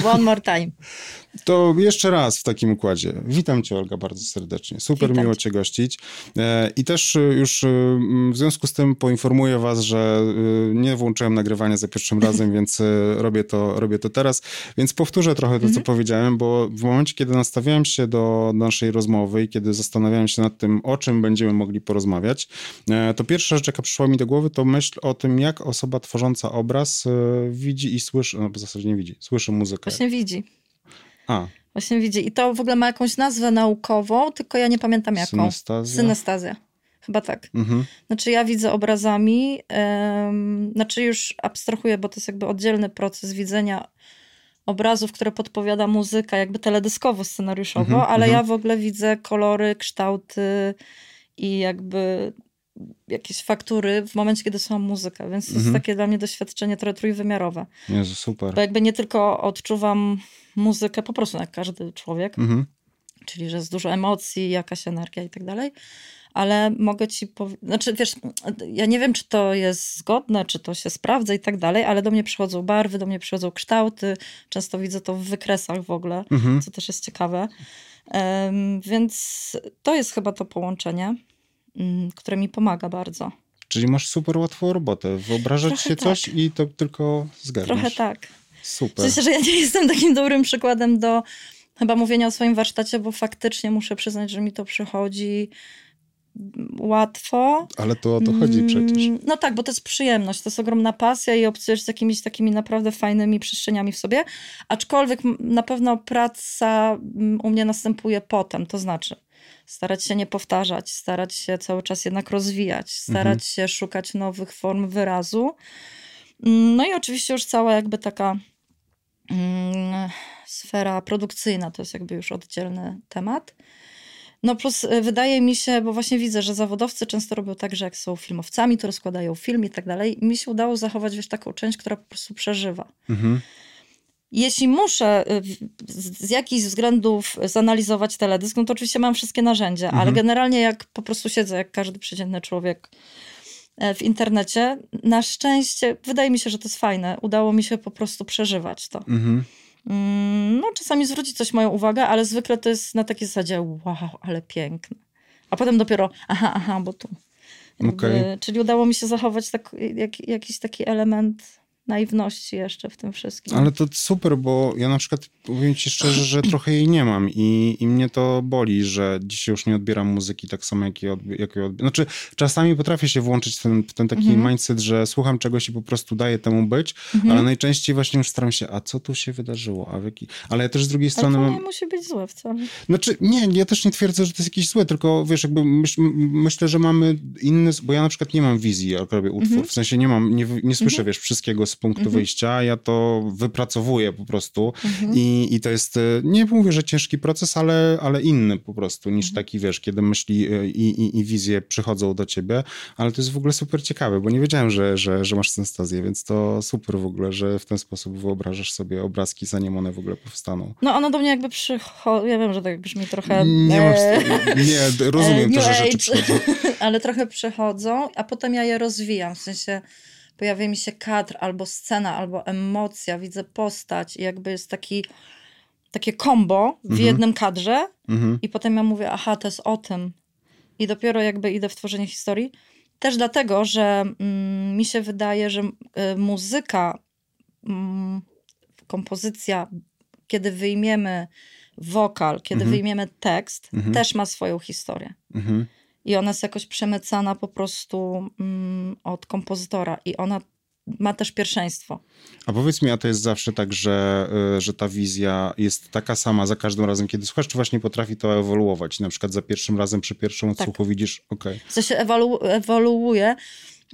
One more time. To jeszcze raz w takim układzie. Witam cię, Olga, bardzo serdecznie. Super Witam miło cię. gościć. E, I też e, już e, w związku z tym poinformuję was, że nie włączyłem nagrywania za pierwszym razem, więc robię to, robię to teraz. Więc powtórzę trochę to, co powiedziałem, bo w momencie, kiedy nastawiałem się do naszej rozmowy i kiedy zastanawiałem się nad tym, o czym będziemy mogli porozmawiać, to pierwsza rzecz, jaka przyszła mi do głowy, to myśl o tym, jak osoba tworząca obraz widzi i słyszy, no w zasadzie nie widzi, słyszy muzykę. Właśnie widzi. A, Właśnie widzi. I to w ogóle ma jakąś nazwę naukową, tylko ja nie pamiętam jaką. Synestazja? Synestazja. Chyba tak. mhm. Znaczy ja widzę obrazami, em, znaczy już abstrahuję, bo to jest jakby oddzielny proces widzenia obrazów, które podpowiada muzyka, jakby teledyskowo, scenariuszowo, Mhm, ale mhm. ja w ogóle widzę kolory, kształty i jakby jakieś faktury w momencie, kiedy są muzyka, więc to Mhm. jest takie dla mnie doświadczenie trochę trójwymiarowe. Jezu, super. Bo jakby nie tylko odczuwam muzykę po prostu jak każdy człowiek, Mhm. czyli że jest dużo emocji, jakaś energia i tak dalej, ale mogę ci powiedzieć, znaczy wiesz, ja nie wiem, czy to jest zgodne, czy to się sprawdza i tak dalej, ale do mnie przychodzą barwy, do mnie przychodzą kształty, często widzę to w wykresach w ogóle, Mhm. co też jest ciekawe. Em, więc to jest chyba to połączenie, które mi pomaga bardzo. Czyli masz super łatwą robotę. Wyobrażać Trochę się tak. coś i to tylko zgadniesz. Trochę tak. Super. sensie, że ja nie jestem takim dobrym przykładem do chyba mówienia o swoim warsztacie, bo faktycznie muszę przyznać, że mi to przychodzi łatwo. Ale to o to chodzi przecież. Mm, No tak, bo to jest przyjemność, to jest ogromna pasja i obcujesz z jakimiś takimi naprawdę fajnymi przestrzeniami w sobie. Aczkolwiek na pewno praca mm, u mnie następuje potem, to znaczy starać się nie powtarzać, starać się cały czas jednak rozwijać, starać się szukać nowych form wyrazu. Mm, No i oczywiście już cała jakby taka mm, sfera produkcyjna to jest jakby już oddzielny temat. No plus y, wydaje mi się, bo właśnie widzę, że zawodowcy często robią tak, że jak są filmowcami, to rozkładają film i tak dalej. Mi się udało zachować wiesz, taką część, która po prostu przeżywa. Mhm. Jeśli muszę y, z jakichś względów zanalizować teledysk, no to oczywiście mam wszystkie narzędzia, ale Mhm. generalnie jak po prostu siedzę, jak każdy przeciętny człowiek e, w internecie, na szczęście, wydaje mi się, że to jest fajne, udało mi się po prostu przeżywać to. Mhm. Mm, No, czasami zwróci coś moją uwagę, ale zwykle to jest na takiej zasadzie, wow, ale piękne. A potem dopiero, aha, aha, bo tu. Okej. Czyli udało mi się zachować tak, jak, jakiś taki element naiwności jeszcze w tym wszystkim. Ale to super, bo ja na przykład powiem ci szczerze, że trochę jej nie mam i, i mnie to boli, że dzisiaj już nie odbieram muzyki tak samo, jak, je odbi- jak odbieram. Znaczy, czasami potrafię się włączyć w ten, w ten taki Mhm. mindset, że słucham czegoś i po prostu daję temu być, Mhm. ale najczęściej właśnie już staram się, a co tu się wydarzyło? A w jaki... Ale ja też z drugiej Ale strony to mam... nie musi być złe wcale. Znaczy, nie, ja też nie twierdzę, że to jest jakieś złe, tylko wiesz, jakby myśl, myślę, że mamy inny, bo ja na przykład nie mam wizji, jak robię utwór, Mhm. w sensie nie mam, nie, nie słyszę, wiesz, wszystkiego z punktu Mhm. wyjścia, ja to wypracowuję po prostu Mhm. i, i to jest, e, nie mówię, że ciężki proces, ale, ale inny po prostu niż Mhm. taki, wiesz, kiedy myśli e, i, i, i wizje przychodzą do ciebie, ale to jest w ogóle super ciekawe, bo nie wiedziałem, że, że, że masz synestazję, więc to super w ogóle, że w ten sposób wyobrażasz sobie obrazki, zanim one w ogóle powstaną. No ono do mnie jakby przychodzi, ja wiem, że tak brzmi trochę... Nie mam, e, nie, rozumiem New to, że rzeczy przychodzą. ale trochę przychodzą, a potem ja je rozwijam. W sensie pojawia mi się kadr, albo scena, albo emocja, widzę postać i jakby jest taki, takie kombo w Mhm. jednym kadrze Mhm. i potem ja mówię, aha, to jest o tym. I dopiero jakby idę w tworzenie historii. Też dlatego, że mm, mi się wydaje, że y, muzyka, mm, kompozycja, kiedy wyjmiemy wokal, kiedy Mhm. wyjmiemy tekst, Mhm. też ma swoją historię. I ona jest jakoś przemycana po prostu mm, od kompozytora. I ona ma też pierwszeństwo. A powiedz mi, a to jest zawsze tak, że, y, że ta wizja jest taka sama za każdym razem, kiedy słuchasz, czy właśnie potrafi to ewoluować? Na przykład za pierwszym razem, przy pierwszym odsłuchu widzisz, okej. W sensie ewolu- ewoluuje.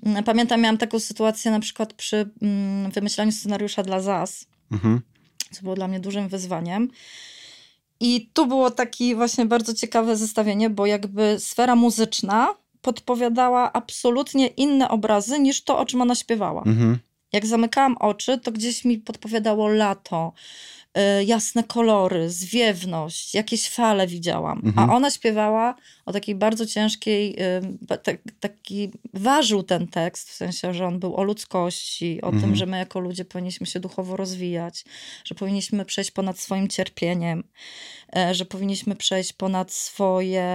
Mm, Pamiętam, miałam taką sytuację na przykład przy mm, wymyślaniu scenariusza dla ZAS, Mhm. co było dla mnie dużym wyzwaniem. I tu było takie właśnie bardzo ciekawe zestawienie, bo jakby sfera muzyczna podpowiadała absolutnie inne obrazy niż to, o czym ona śpiewała. Mhm. Jak zamykałam oczy, to gdzieś mi podpowiadało lato, y, jasne kolory, zwiewność, jakieś fale widziałam. Mhm. A ona śpiewała o takiej bardzo ciężkiej, y, tak, taki ważył ten tekst, w sensie, że on był o ludzkości, o Mhm. tym, że my jako ludzie powinniśmy się duchowo rozwijać, że powinniśmy przejść ponad swoim cierpieniem, e, że powinniśmy przejść ponad swoje,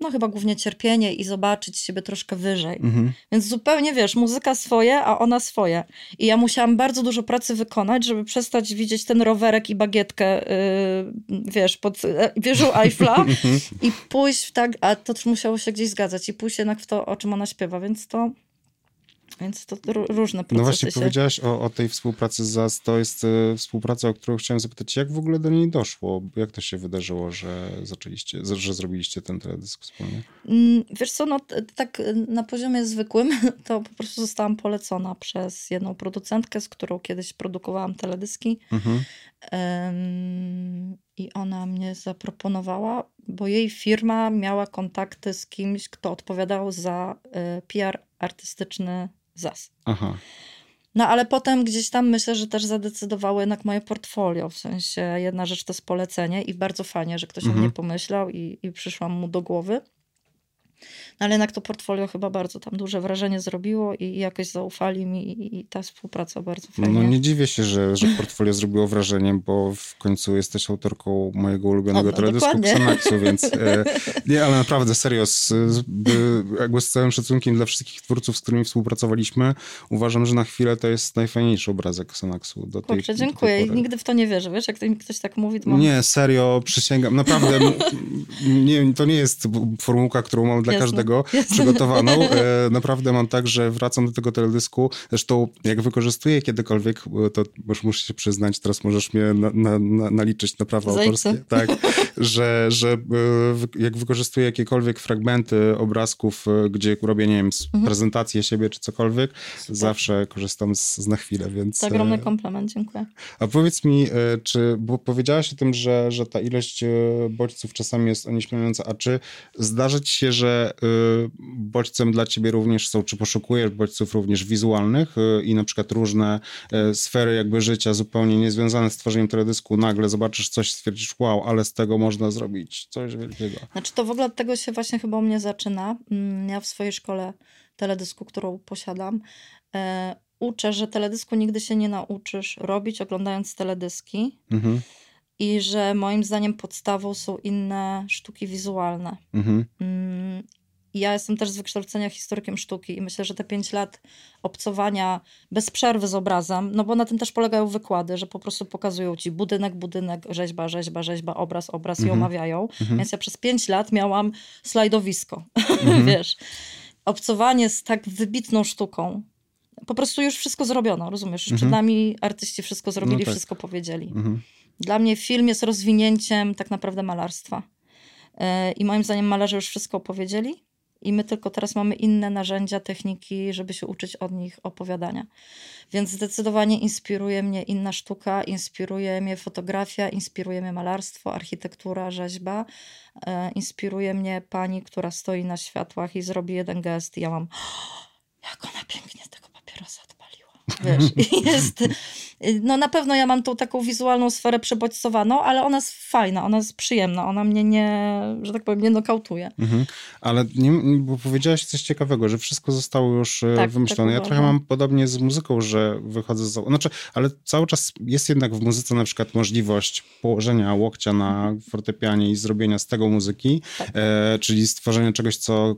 no chyba głównie cierpienie i zobaczyć siebie troszkę wyżej. Mhm. Więc zupełnie, wiesz, muzyka swoje, a ona swoje. I ja musiałam bardzo dużo pracy wykonać, żeby przestać widzieć ten rowerek i bagietkę, yy, wiesz, pod yy, wieżą Eiffla Mhm. i pójść w tak, a to musiało się gdzieś zgadzać i pójść jednak w to, o czym ona śpiewa, więc to, więc to ró- różne procesy No właśnie się... powiedziałaś o, o tej współpracy z ZAS. To jest e, współpraca, o którą chciałem zapytać. Jak w ogóle do niej doszło? Jak to się wydarzyło, że zaczęliście, że zrobiliście ten teledysk wspólnie? Mm, Wiesz co, no tak y, na poziomie zwykłym to po prostu zostałam polecona przez jedną producentkę, z którą kiedyś produkowałam teledyski. Mhm. Em, I ona mnie zaproponowała, bo jej firma miała kontakty z kimś, kto odpowiadał za y, PR artystyczny ZAS. Aha. No ale potem gdzieś tam myślę, że też zadecydowało jednak moje portfolio. W sensie jedna rzecz to jest polecenie i bardzo fajnie, że ktoś o Mhm. mnie pomyślał i, i przyszłam mu do głowy. No ale jednak to portfolio chyba bardzo tam duże wrażenie zrobiło i jakoś zaufali mi i, ta współpraca bardzo fajnie. No nie dziwię się, że, że portfolio zrobiło wrażenie, bo w końcu jesteś autorką mojego ulubionego O, no, teledysku. Xanaxu, więc e, nie, ale naprawdę serio, z, z, by- jakby z całym szacunkiem dla wszystkich twórców, z którymi współpracowaliśmy, uważam, że na chwilę to jest najfajniejszy obrazek Xanaxu do tej, Kurczę, do tej dziękuję. Nigdy w to nie wierzę. Wiesz, jak to mi ktoś tak mówi, to mam... Nie, serio, przysięgam. Naprawdę, nie, to nie jest formułka, którą mam dla Każdego jasne. przygotowaną. E, naprawdę mam tak, że wracam do tego teledysku. Zresztą, jak wykorzystuję kiedykolwiek, e, to już muszę się przyznać, teraz możesz mnie na, na, na, naliczyć na prawa Zajce. autorskie. Tak, że, że e, jak wykorzystuję jakiekolwiek fragmenty obrazków, gdzie robię, nie wiem, Mhm. prezentację siebie czy cokolwiek, zawsze korzystam z, z na chwilę, więc... To ogromny komplement, dziękuję. a powiedz mi, czy, bo powiedziałaś o tym, że, że ta ilość bodźców czasami jest onieśmielająca, a czy zdarza ci się, że e, bodźcem dla ciebie również są, czy poszukujesz bodźców również wizualnych e, i na przykład różne e, sfery jakby życia zupełnie niezwiązane z tworzeniem teledysku, nagle zobaczysz coś, stwierdzisz, wow, ale z tego można zrobić coś wielkiego. Znaczy to w ogóle od tego się właśnie chyba u mnie zaczyna. Mm, Ja w swojej szkole teledysku, którą posiadam, e, uczę, że teledysku nigdy się nie nauczysz robić oglądając teledyski Mhm, i że moim zdaniem podstawą są inne sztuki wizualne. mhm, Mm, Ja jestem też z wykształcenia historykiem sztuki i myślę, że te pięć lat obcowania bez przerwy z obrazem, no bo na tym też polegają wykłady, że po prostu pokazują ci budynek, budynek, rzeźba, rzeźba, rzeźba, obraz, obraz i Mhm. omawiają. mhm, Więc ja przez pięć lat miałam slajdowisko, Mhm. wiesz. Obcowanie z tak wybitną sztuką. Po prostu już wszystko zrobiono, rozumiesz? Już Mhm. przed nami artyści wszystko zrobili, No tak. wszystko powiedzieli. mhm. Dla mnie film jest rozwinięciem tak naprawdę malarstwa. Yy, I moim zdaniem malarze już wszystko opowiedzieli i my tylko teraz mamy inne narzędzia, techniki, żeby się uczyć od nich opowiadania. Więc zdecydowanie inspiruje mnie inna sztuka, inspiruje mnie fotografia, inspiruje mnie malarstwo, architektura, rzeźba. Yy, Inspiruje mnie pani, która stoi na światłach i zrobi jeden gest i ja mam jak ona pięknie tego papierosa. Wiesz, jest, no na pewno ja mam tą taką wizualną sferę przebodźcowaną, ale ona jest fajna, ona jest przyjemna, ona mnie nie, że tak powiem, nie nokautuje. Mhm. Ale nie, bo powiedziałaś coś ciekawego, że wszystko zostało już e, Tak, wymyślone. tak ja trochę mam podobnie z muzyką, że wychodzę z... Znaczy, ale cały czas jest jednak w muzyce na przykład możliwość położenia łokcia na fortepianie i zrobienia z tego muzyki, Tak. e, czyli stworzenia czegoś, co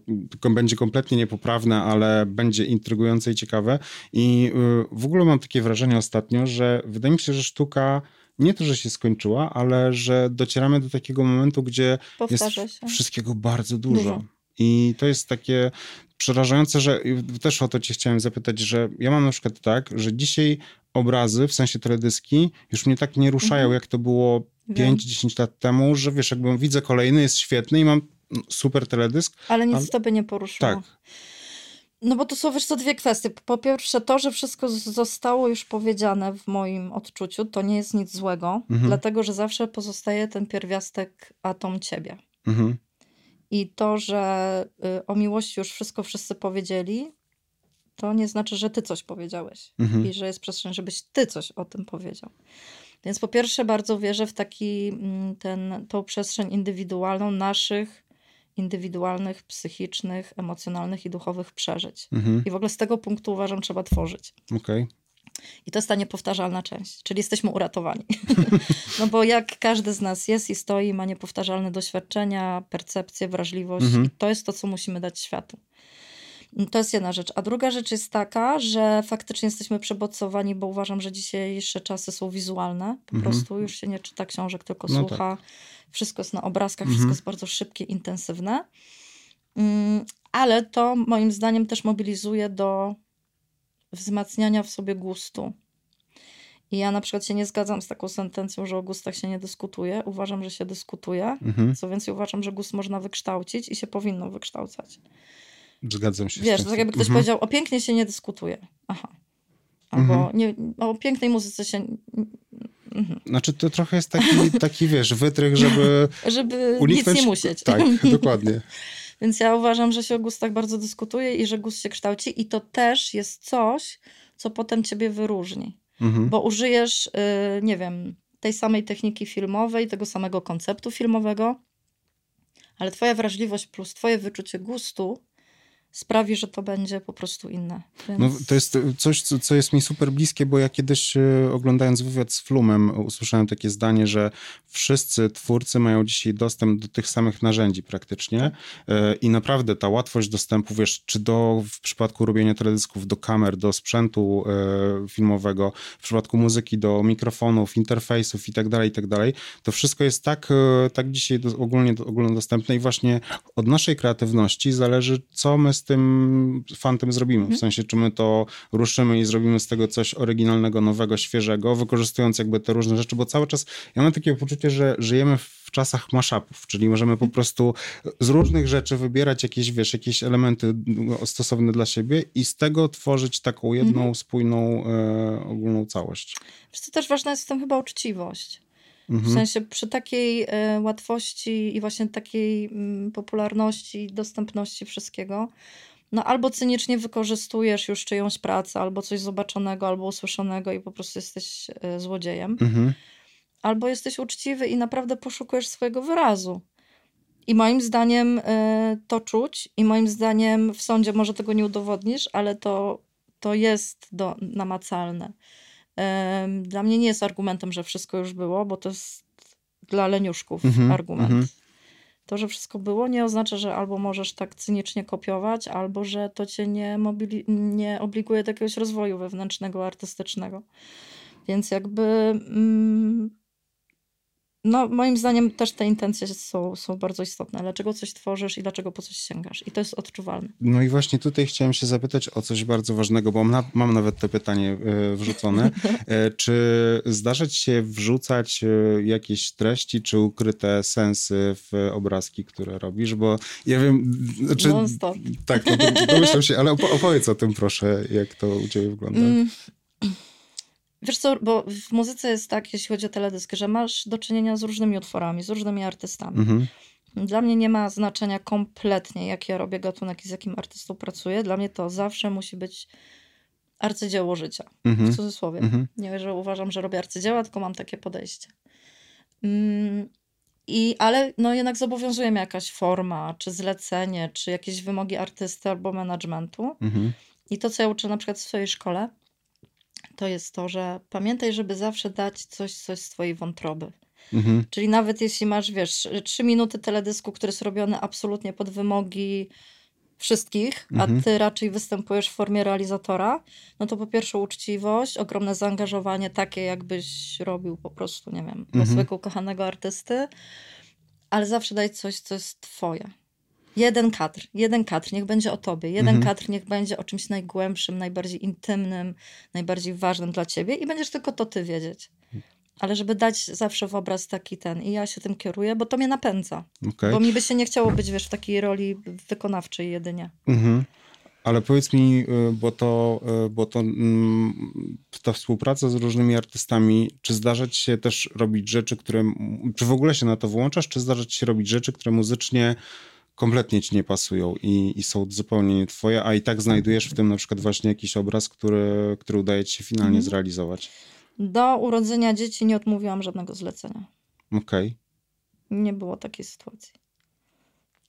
będzie kompletnie niepoprawne, ale będzie intrygujące i ciekawe. I y, w ogóle mam takie wrażenie ostatnio, że wydaje mi się, że sztuka nie to, że się skończyła, ale że docieramy do takiego momentu, gdzie Powtarza jest się. wszystkiego bardzo dużo. Dużo. I to jest takie przerażające, że też o to cię chciałem zapytać, że ja mam na przykład tak, że dzisiaj obrazy, w sensie teledyski, już mnie tak nie ruszają, Mhm. jak to było Wiem. 5-10 lat temu, że wiesz, jakbym widzę kolejny, jest świetny i mam mm, super teledysk. Ale nic Ale- tobie nie poruszyło. Tak. No bo to są wiesz co dwie kwestie. Po pierwsze to, że wszystko zostało już powiedziane w moim odczuciu, to nie jest nic złego, Mhm. dlatego że zawsze pozostaje ten pierwiastek atom ciebie. Mhm. I to, że y, o miłości już wszystko wszyscy powiedzieli, to nie znaczy, że ty coś powiedziałeś Mhm. i że jest przestrzeń, żebyś ty coś o tym powiedział. Więc po pierwsze bardzo wierzę w taki mm, ten, tą przestrzeń indywidualną naszych indywidualnych, psychicznych, emocjonalnych i duchowych przeżyć. Mhm. I w ogóle z tego punktu uważam, trzeba tworzyć. Okej. I to jest ta niepowtarzalna część, czyli jesteśmy uratowani. no bo jak każdy z nas jest i stoi, ma niepowtarzalne doświadczenia, percepcję, wrażliwość, Mhm. i to jest to, co musimy dać światu. To jest jedna rzecz. A druga rzecz jest taka, że faktycznie jesteśmy przebodźcowani, bo uważam, że dzisiejsze czasy są wizualne. Po Mhm. prostu już się nie czyta książek, tylko No słucha. Wszystko jest na obrazkach, Mhm. wszystko jest bardzo szybkie, intensywne. Mm, Ale to moim zdaniem też mobilizuje do wzmacniania w sobie gustu. I ja na przykład się nie zgadzam z taką sentencją, że o gustach się nie dyskutuje. Uważam, że się dyskutuje. Mhm. Co więcej, uważam, że gust można wykształcić i się powinno wykształcać. Zgadzam się. Wiesz, tak jakby ktoś Mhm. powiedział, o pięknie się nie dyskutuje. Aha. Albo Mhm. nie, o pięknej muzyce się... Mhm. Znaczy to trochę jest taki, taki wiesz, wytrych, żeby Żeby uniknąć... nic nie musieć. Tak, dokładnie. Więc ja uważam, że się o gustach bardzo dyskutuje i że gust się kształci i to też jest coś, co potem ciebie wyróżni. Mhm. Bo użyjesz, y, nie wiem, tej samej techniki filmowej, tego samego konceptu filmowego, ale twoja wrażliwość plus twoje wyczucie gustu sprawi, że to będzie po prostu inne. Więc... No, to jest coś, co, co jest mi super bliskie, bo ja kiedyś e, oglądając wywiad z Flumem usłyszałem takie zdanie, że wszyscy twórcy mają dzisiaj dostęp do tych samych narzędzi praktycznie E, i naprawdę ta łatwość dostępu, wiesz, czy do, w przypadku robienia teledysków, do kamer, do sprzętu e, filmowego, w przypadku muzyki, do mikrofonów, interfejsów i tak dalej, i tak dalej, to wszystko jest tak, tak dzisiaj do, ogólnie do, ogólnodostępne i właśnie od naszej kreatywności zależy, co my z tym fantem zrobimy. W sensie, czy my to ruszymy i zrobimy z tego coś oryginalnego, nowego, świeżego, wykorzystując jakby te różne rzeczy, bo cały czas ja mam takie poczucie, że żyjemy w czasach mashupów, czyli możemy po prostu z różnych rzeczy wybierać jakieś, wiesz, jakieś elementy no, stosowne dla siebie i z tego tworzyć taką jedną, spójną, e, ogólną całość. Wiesz co, też ważna jest w tym chyba uczciwość. W Mhm. sensie przy takiej e, łatwości i właśnie takiej mm, popularności, dostępności wszystkiego, no albo cynicznie wykorzystujesz już czyjąś pracę, albo coś zobaczonego, albo usłyszonego i po prostu jesteś e, złodziejem, Mhm. albo jesteś uczciwy i naprawdę poszukujesz swojego wyrazu. I moim zdaniem e, to czuć i moim zdaniem w sądzie może tego nie udowodnisz, ale to, to jest do, namacalne. Dla mnie nie jest argumentem, że wszystko już było, bo to jest dla leniuszków Mhm, argument. mhm. To, że wszystko było, nie oznacza, że albo możesz tak cynicznie kopiować, albo że to cię nie, mobili- nie obliguje do jakiegoś rozwoju wewnętrznego, artystycznego. Więc jakby. Mm, no, moim zdaniem też te intencje są, są bardzo istotne. Dlaczego coś tworzysz i dlaczego po coś sięgasz? I to jest odczuwalne. No i właśnie tutaj chciałem się zapytać o coś bardzo ważnego, bo mam, na, mam nawet to pytanie e, wrzucone. E, Czy zdarza ci się wrzucać e, jakieś treści, czy ukryte sensy w obrazki, które robisz? Bo ja wiem, znaczy, Non-stop. tak, no, domyślam się, ale opo- opowiedz o tym proszę, jak to u ciebie wygląda. Mm. Wiesz co, bo w muzyce jest tak, jeśli chodzi o teledysk, że masz do czynienia z różnymi utworami, z różnymi artystami. Mhm. Dla mnie nie ma znaczenia kompletnie, jak ja robię gatunek i z jakim artystą pracuję. Dla mnie to zawsze musi być arcydzieło życia. Mhm. W cudzysłowie. Mhm. Nie, że uważam, że robię arcydzieła, tylko mam takie podejście. Mm, I, ale no jednak zobowiązuje mnie jakaś forma, czy zlecenie, czy jakieś wymogi artysty albo managementu. Mhm. I to, co ja uczę na przykład w swojej szkole, to jest to, że pamiętaj, żeby zawsze dać coś, coś z twojej wątroby. Mhm. Czyli nawet jeśli masz, wiesz, trzy minuty teledysku, który jest robiony absolutnie pod wymogi wszystkich, Mhm. a ty raczej występujesz w formie realizatora, no to po pierwsze uczciwość, ogromne zaangażowanie, takie jakbyś robił po prostu, nie wiem, Mhm. swojego ukochanego artysty, ale zawsze daj coś, co jest twoje. Jeden kadr, jeden kadr, niech będzie o tobie. Jeden Mhm. kadr niech będzie o czymś najgłębszym, najbardziej intymnym, najbardziej ważnym dla ciebie i będziesz tylko to ty wiedzieć. Ale żeby dać zawsze w obraz taki ten. I ja się tym kieruję, bo to mnie napędza. Okej. Bo mi by się nie chciało być, wiesz, w takiej roli wykonawczej jedynie. Mhm. Ale powiedz mi, y, bo to, y, bo to mm, ta współpraca z różnymi artystami, czy zdarza ci się też robić rzeczy, które, czy w ogóle się na to włączasz, czy zdarza ci się robić rzeczy, które muzycznie kompletnie ci nie pasują i, i są zupełnie nie twoje, a i tak znajdujesz w tym na przykład właśnie jakiś obraz, który, który udaje ci się finalnie Mhm. zrealizować. Do urodzenia dzieci nie odmówiłam żadnego zlecenia. Okej, Nie było takiej sytuacji.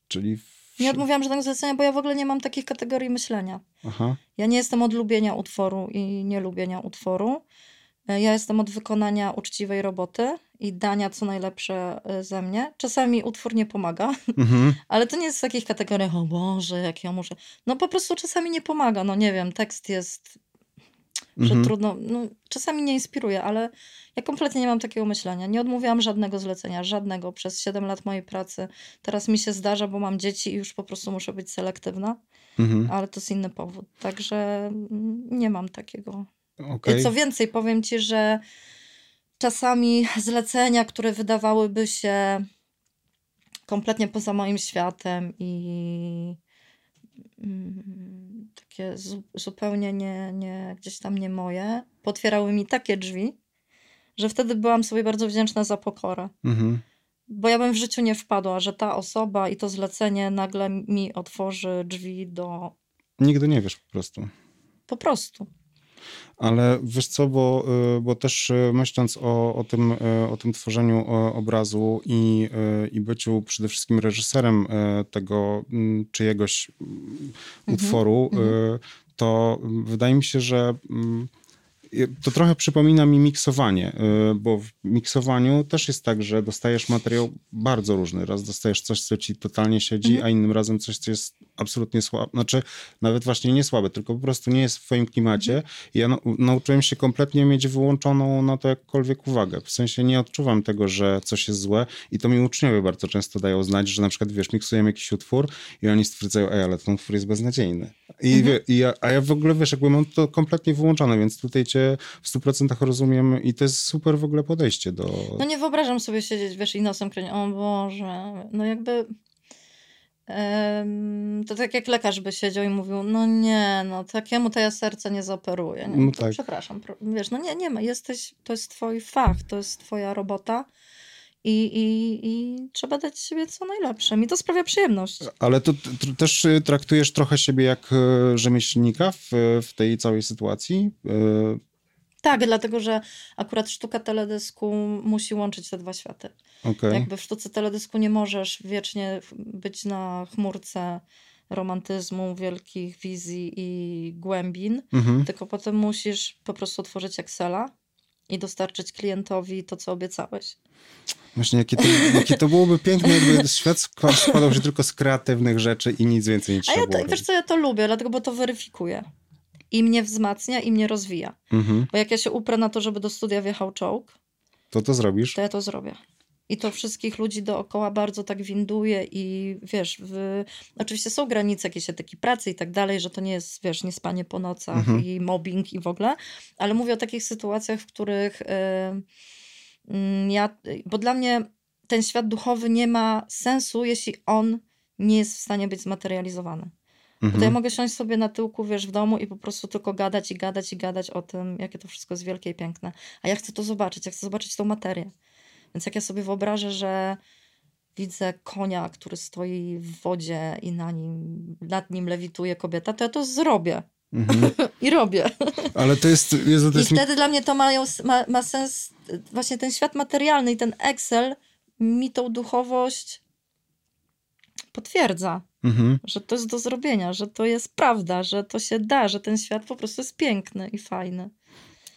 czyli... Nie odmówiłam żadnego zlecenia, bo ja w ogóle nie mam takich kategorii myślenia. Aha, Ja nie jestem od lubienia utworu i nielubienia utworu. E, Ja jestem od wykonania uczciwej roboty i dania co najlepsze e, ze mnie. Czasami utwór nie pomaga, mhm. ale to nie jest w takich kategoriach, o Boże, jak ja muszę. No po prostu czasami nie pomaga. No nie wiem, tekst jest, że Mhm. trudno, no czasami nie inspiruje, ale ja kompletnie nie mam takiego myślenia. Nie odmówiłam żadnego zlecenia, żadnego przez 7 lat mojej pracy. Teraz mi się zdarza, bo mam dzieci i już po prostu muszę być selektywna, Mhm. ale to jest inny powód. Także mm, nie mam takiego. Okej. Co więcej, powiem ci, że czasami zlecenia, które wydawałyby się kompletnie poza moim światem i mm, takie zu, zupełnie nie, nie, gdzieś tam nie moje, potwierały mi takie drzwi, że wtedy byłam sobie bardzo wdzięczna za pokorę. Mhm. Bo ja bym w życiu nie wpadła, że ta osoba i to zlecenie nagle mi otworzy drzwi do Nigdy nie wiesz po prostu. po prostu. Ale wiesz co, bo, y, bo też y, myśląc o, o, tym, y, o tym tworzeniu obrazu i, i byciu przede wszystkim reżyserem tego mm, czyjegoś mm, utworu, y, to wydaje mi się, że mm, to trochę przypomina mi miksowanie, y, bo w miksowaniu też jest tak, że dostajesz materiał bardzo różny. Raz dostajesz coś, co ci totalnie siedzi, a innym razem coś, co jest absolutnie słabe. Znaczy, nawet właśnie nie słabe, tylko po prostu nie jest w twoim klimacie. I ja nau- nauczyłem się kompletnie mieć wyłączoną na to jakkolwiek uwagę. W sensie nie odczuwam tego, że coś jest złe i to mi uczniowie bardzo często dają znać, że na przykład, wiesz, miksujemy jakiś utwór i oni stwierdzają, ej, ale ten utwór jest beznadziejny. I, wie, i ja, a ja w ogóle, wiesz, jakby mam to kompletnie wyłączone, więc tutaj cię w 100% rozumiem i to jest super w ogóle podejście do... No nie wyobrażam sobie siedzieć, wiesz, i nosem kręcić, o Boże, no jakby... to tak jak lekarz by siedział i mówił, no nie, no takiemu to ja serca nie zaoperuję. Nie? No tak. Przepraszam, wiesz, no nie, nie ma, jesteś, to jest twój fach, to jest twoja robota i, i, i trzeba dać siebie co najlepsze. Mi to sprawia przyjemność. Ale to też y, traktujesz trochę siebie jak y, rzemieślnika w, w tej całej sytuacji? Tak, dlatego, że akurat sztuka teledysku musi łączyć te dwa światy. Okej. Jakby w sztuce teledysku nie możesz wiecznie być na chmurce romantyzmu, wielkich wizji i głębin, Mhm. tylko potem musisz po prostu otworzyć Excela i dostarczyć klientowi to, co obiecałeś. Właśnie, jakie to, jakie to byłoby piękne, jakby świat skła- składał się tylko z kreatywnych rzeczy i nic więcej nie A trzeba ja było to, wiesz robić. co, ja to lubię, dlatego, bo to weryfikuje. I mnie wzmacnia, i mnie rozwija. Mhm. Bo jak ja się uprę na to, żeby do studia wjechał czołg, To to zrobisz? to ja to zrobię. I to wszystkich ludzi dookoła bardzo tak winduje i wiesz, w... oczywiście są granice jakiejś etyki pracy i tak dalej, że to nie jest, wiesz, nie spanie po nocach Mhm. i mobbing i w ogóle, ale mówię o takich sytuacjach, w których yy, ja, bo dla mnie ten świat duchowy nie ma sensu, jeśli on nie jest w stanie być zmaterializowany. Bo to ja Mhm. mogę siąść sobie na tyłku, wiesz, w domu i po prostu tylko gadać i gadać i gadać o tym, jakie to wszystko jest wielkie i piękne. A ja chcę to zobaczyć, ja chcę zobaczyć tą materię. Więc jak ja sobie wyobrażę, że widzę konia, który stoi w wodzie i na nim, nad nim lewituje kobieta, to ja to zrobię. Mhm. I robię. Ale to jest, Jezu, to I jest mi... wtedy dla mnie to mają, ma, ma sens, właśnie ten świat materialny i ten Excel mi tą duchowość potwierdza Mhm. że to jest do zrobienia, że to jest prawda, że to się da, że ten świat po prostu jest piękny i fajny.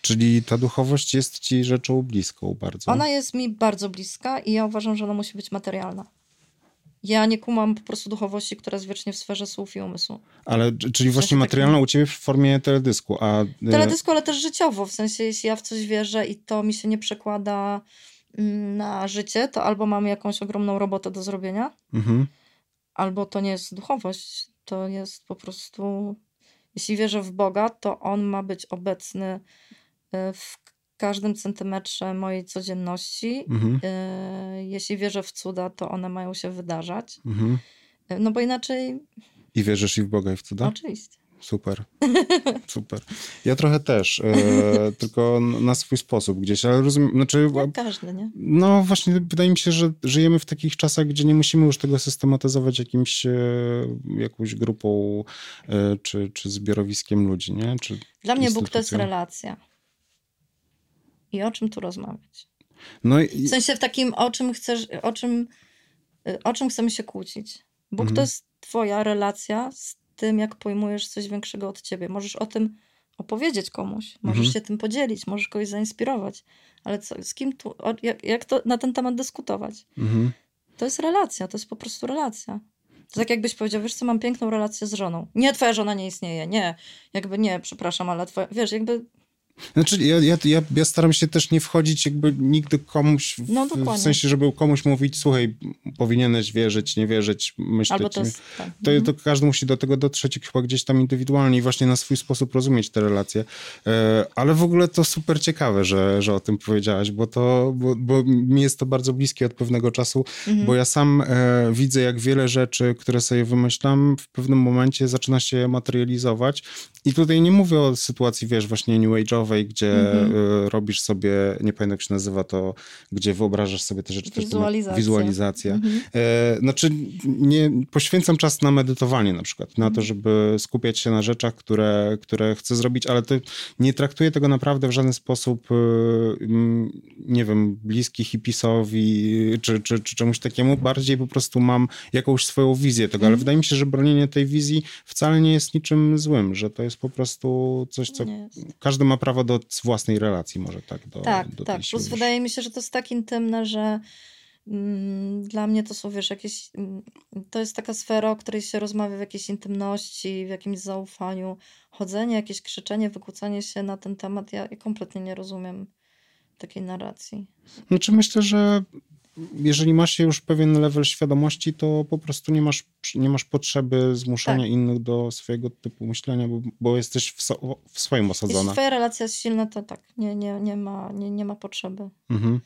Czyli ta duchowość jest ci rzeczą bliską bardzo. Ona jest mi bardzo bliska i ja uważam, że ona musi być materialna. Ja nie kumam po prostu duchowości, która jest wiecznie w sferze słów i umysłu. Ale, czyli właśnie takim- materialna u ciebie w formie teledysku, a... e, Teledysku, ale też życiowo, w sensie jeśli ja w coś wierzę i to mi się nie przekłada mm, na życie, to albo mam jakąś ogromną robotę do zrobienia, Mhm. Albo to nie jest duchowość, to jest po prostu. Jeśli wierzę w Boga, to On ma być obecny y, w każdym centymetrze mojej codzienności. Mhm. Y, Jeśli wierzę w cuda, to one mają się wydarzać. Mhm. Y, No bo inaczej, I wierzysz i w Boga i w cuda? oczywiście. Super. Super. Ja trochę też, e, tylko na swój sposób gdzieś, ale rozumiem, znaczy... Jak każdy, nie? No właśnie, wydaje mi się, że żyjemy w takich czasach, gdzie nie musimy już tego systematyzować jakimś, e, jakąś grupą e, czy, czy zbiorowiskiem ludzi, nie? Czy Dla mnie Bóg to jest relacja. I o czym tu rozmawiać? No i... W sensie w takim, o czym chcesz, o czym, o czym chcemy się kłócić. Bóg mhm. to jest twoja relacja z tym, jak pojmujesz coś większego od ciebie. Możesz o tym opowiedzieć komuś, możesz mhm. się tym podzielić, możesz kogoś zainspirować, ale co, z kim tu, jak, jak to na ten temat dyskutować? Mhm. To jest relacja, to jest po prostu relacja. To tak jakbyś powiedział, wiesz co, mam piękną relację z żoną. Nie, twoja żona nie istnieje, nie, jakby nie, przepraszam, ale twoja, wiesz, jakby znaczy, ja, ja, ja, ja, staram się też nie wchodzić jakby nigdy komuś, w, no, w sensie, żeby komuś mówić, słuchaj, powinieneś wierzyć, nie wierzyć, myśleć. Albo to, jest, tak. to, mhm. to, każdy musi do tego dotrzeć chyba gdzieś tam indywidualnie i właśnie na swój sposób rozumieć te relacje. E, ale w ogóle to super ciekawe, że, że o tym powiedziałaś, bo to, bo, bo mi jest to bardzo bliskie od pewnego czasu, mhm. bo ja sam e, widzę, jak wiele rzeczy, które sobie wymyślam, w pewnym momencie zaczyna się materializować i tutaj nie mówię o sytuacji, wiesz, właśnie new age'owej, gdzie mm -hmm. robisz sobie, nie pamiętam jak się nazywa to, gdzie wyobrażasz sobie te rzeczy. Wizualizacja. Wizualizacja. Mm -hmm. e, znaczy, nie, poświęcam czas na medytowanie na przykład, na to, mhm. żeby skupiać się na rzeczach, które, które chcę zrobić, ale to nie traktuję tego naprawdę w żaden sposób, e, nie wiem, bliski hipisowi czy, czy, czy czemuś takiemu. Bardziej po prostu mam jakąś swoją wizję tego, ale mhm. wydaje mi się, że bronienie tej wizji wcale nie jest niczym złym, że to jest po prostu coś, co każdy ma prawo do własnej relacji może tak. Do, tak, do tak. Plus wydaje mi się, że to jest tak intymne, że mm, dla mnie to są, wiesz, jakieś, mm, to jest taka sfera, o której się rozmawia w jakiejś intymności, w jakimś zaufaniu. Chodzenie, jakieś krzyczenie, wykłócanie się na ten temat, ja, ja kompletnie nie rozumiem takiej narracji. Znaczy myślę, że jeżeli masz już pewien level świadomości, to po prostu nie masz, nie masz potrzeby zmuszania tak. innych do swojego typu myślenia, bo, bo jesteś w, so, w swoim osadzona. Jeśli twoja relacja jest silna, to tak, nie, nie, nie, ma, nie, nie ma potrzeby. Mhm.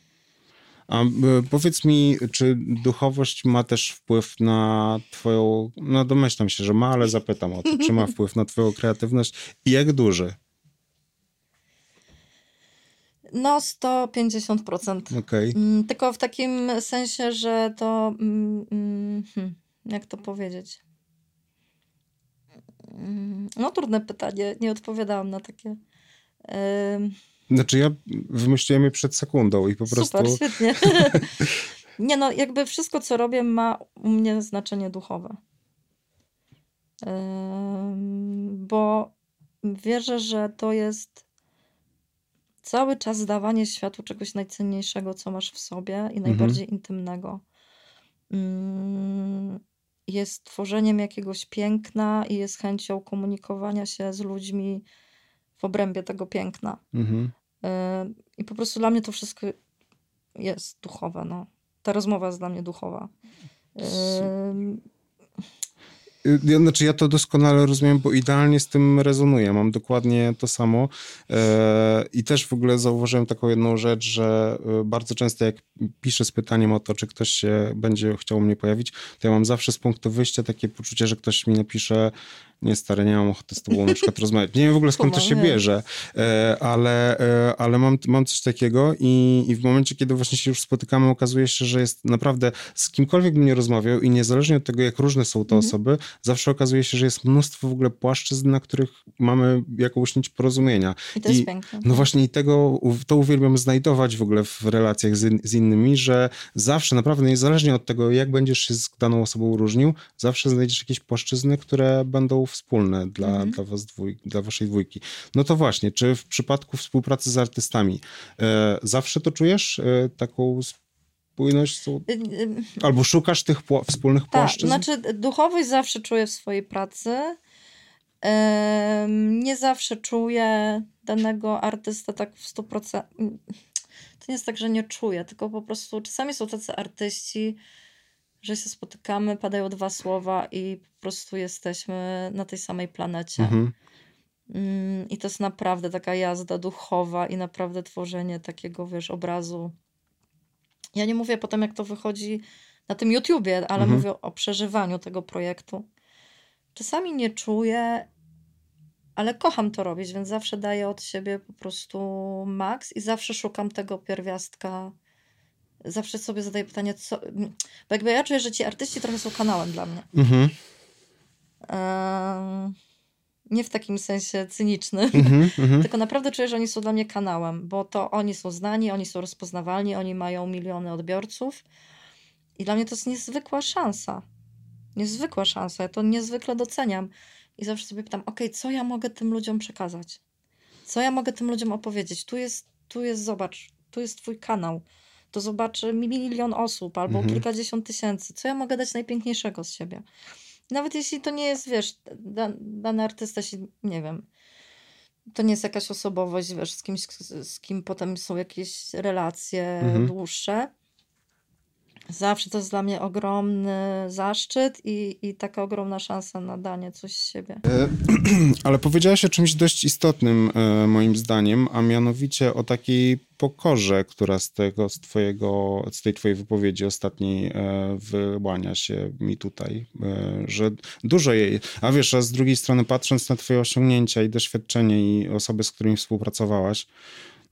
A powiedz mi, czy duchowość ma też wpływ na twoją, no domyślam się, że ma, ale zapytam o to, czy ma wpływ na twoją kreatywność i jak duży? No, 150%. Okay. Mm, tylko w takim sensie, że to. Mm, mm, hmm, jak to powiedzieć? No, trudne pytanie. Nie odpowiadałam na takie. Znaczy, ja wymyśliłem je przed sekundą i po prostu. Super, świetnie. Nie, no, jakby wszystko, co robię, ma u mnie znaczenie duchowe. Bo wierzę, że to jest cały czas dawanie światu czegoś najcenniejszego, co masz w sobie i mhm. najbardziej mhm. intymnego. Mm, jest tworzeniem jakiegoś piękna i jest chęcią komunikowania się z ludźmi w obrębie tego piękna. Mhm. Y, I po prostu dla mnie to wszystko jest duchowe. No. Ta rozmowa jest dla mnie duchowa. Ja, znaczy ja to doskonale rozumiem, bo idealnie z tym rezonuję. Mam dokładnie to samo. E, I też w ogóle zauważyłem taką jedną rzecz, że e, bardzo często jak piszę z pytaniem o to, czy ktoś się będzie chciał mnie pojawić, to ja mam zawsze z punktu wyjścia takie poczucie, że ktoś mi napisze nie stary, nie mam ochoty z tobą na przykład rozmawiać. Nie wiem w ogóle skąd to się bierze, e, ale, ale mam, mam coś takiego i, i w momencie, kiedy właśnie się już spotykamy, okazuje się, że jest naprawdę z kimkolwiek bym nie rozmawiał i niezależnie od tego, jak różne są to mhm. osoby, zawsze okazuje się, że jest mnóstwo w ogóle płaszczyzn, na których mamy jakąś nić porozumienia. I to jest I, piękne. No właśnie i tego, to uwielbiam znajdować w ogóle w relacjach z, z innymi, że zawsze naprawdę niezależnie od tego, jak będziesz się z daną osobą różnił, zawsze znajdziesz jakieś płaszczyzny, które będą wspólne dla, mhm. dla was dwój, dla waszej dwójki. No to właśnie, czy w przypadku współpracy z artystami e, zawsze to czujesz, e, taką spójność? Y, y, albo szukasz tych pł wspólnych tak, płaszczyzn? Znaczy duchowość zawsze czuję w swojej pracy. Nie zawsze czuję danego artysta tak w 100%. To nie jest tak, że nie czuję, tylko po prostu czasami są tacy artyści, że się spotykamy, padają dwa słowa i po prostu jesteśmy na tej samej planecie. Mhm. Mm, I to jest naprawdę taka jazda duchowa i naprawdę tworzenie takiego, wiesz, obrazu. Ja nie mówię potem, jak to wychodzi na tym YouTubie, ale mhm. mówię o przeżywaniu tego projektu. Czasami nie czuję ale kocham to robić, więc zawsze daję od siebie po prostu maks i zawsze szukam tego pierwiastka. Zawsze sobie zadaję pytanie, co. Bo jakby ja czuję, że ci artyści trochę są kanałem dla mnie. Mhm. Em, nie w takim sensie cynicznym, Mhm. Mhm. tylko naprawdę czuję, że oni są dla mnie kanałem, bo to oni są znani, oni są rozpoznawalni, oni mają miliony odbiorców. I dla mnie to jest niezwykła szansa. Niezwykła szansa. Ja to niezwykle doceniam. I zawsze sobie pytam, okej, co ja mogę tym ludziom przekazać? Co ja mogę tym ludziom opowiedzieć? Tu jest, tu jest, zobacz, tu jest twój kanał. To zobaczy milion osób albo Mhm. kilkadziesiąt tysięcy. Co ja mogę dać najpiękniejszego z siebie? Nawet jeśli to nie jest, wiesz, da, dany artysta się, nie wiem, to nie jest jakaś osobowość, wiesz, z kimś, z, z kim potem są jakieś relacje Mhm. dłuższe. Zawsze to jest dla mnie ogromny zaszczyt i, i taka ogromna szansa na danie coś z siebie. E, Ale powiedziałaś o czymś dość istotnym, e, moim zdaniem, a mianowicie o takiej pokorze, która z tego, z twojego, z tej twojej wypowiedzi ostatniej e, wyłania się mi tutaj, że dużo jej, a wiesz, a z drugiej strony patrząc na twoje osiągnięcia i doświadczenie i osoby, z którymi współpracowałaś,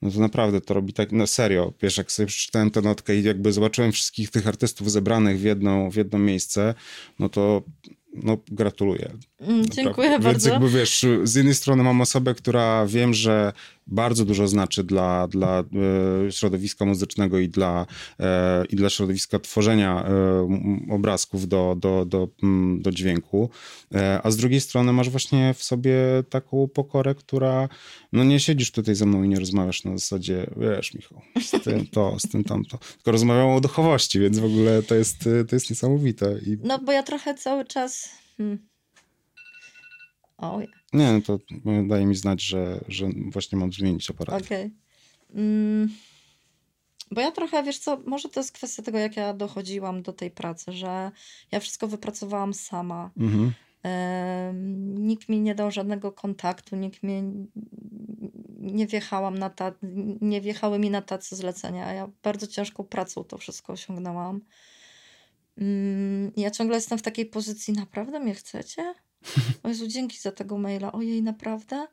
no to naprawdę to robi tak, no serio, wiesz, jak sobie przeczytałem tę notkę i jakby zobaczyłem wszystkich tych artystów zebranych w jedno, w jedno miejsce, no to no gratuluję. Mm, Dziękuję Naprawdę. Więc bardzo. jakby wiesz, z jednej strony mam osobę, która wiem, że bardzo dużo znaczy dla, dla e, środowiska muzycznego i dla, e, i dla środowiska tworzenia e, obrazków do, do, do, do dźwięku, a z drugiej strony masz właśnie w sobie taką pokorę, która, no nie siedzisz tutaj ze mną i nie rozmawiasz na zasadzie, wiesz Michał, z tym to, z tym tamto, tylko rozmawiamy o duchowości, więc w ogóle to jest, to jest niesamowite i No bo ja trochę cały czas... Hmm. O, Nie, no to daje mi znać, że, że właśnie mam zmienić aparat. Okej. Mm, Bo ja trochę, wiesz co, może to jest kwestia tego, jak ja dochodziłam do tej pracy, że ja wszystko wypracowałam sama. Mhm. Nikt mi nie dał żadnego kontaktu, nikt mnie nie wjechałam na ta, nie wjechały mi na tacy zlecenia. Ja bardzo ciężką pracą to wszystko osiągnęłam. Mm, Ja ciągle jestem w takiej pozycji, naprawdę mnie chcecie? O Jezu, dzięki za tego maila. Ojej, naprawdę?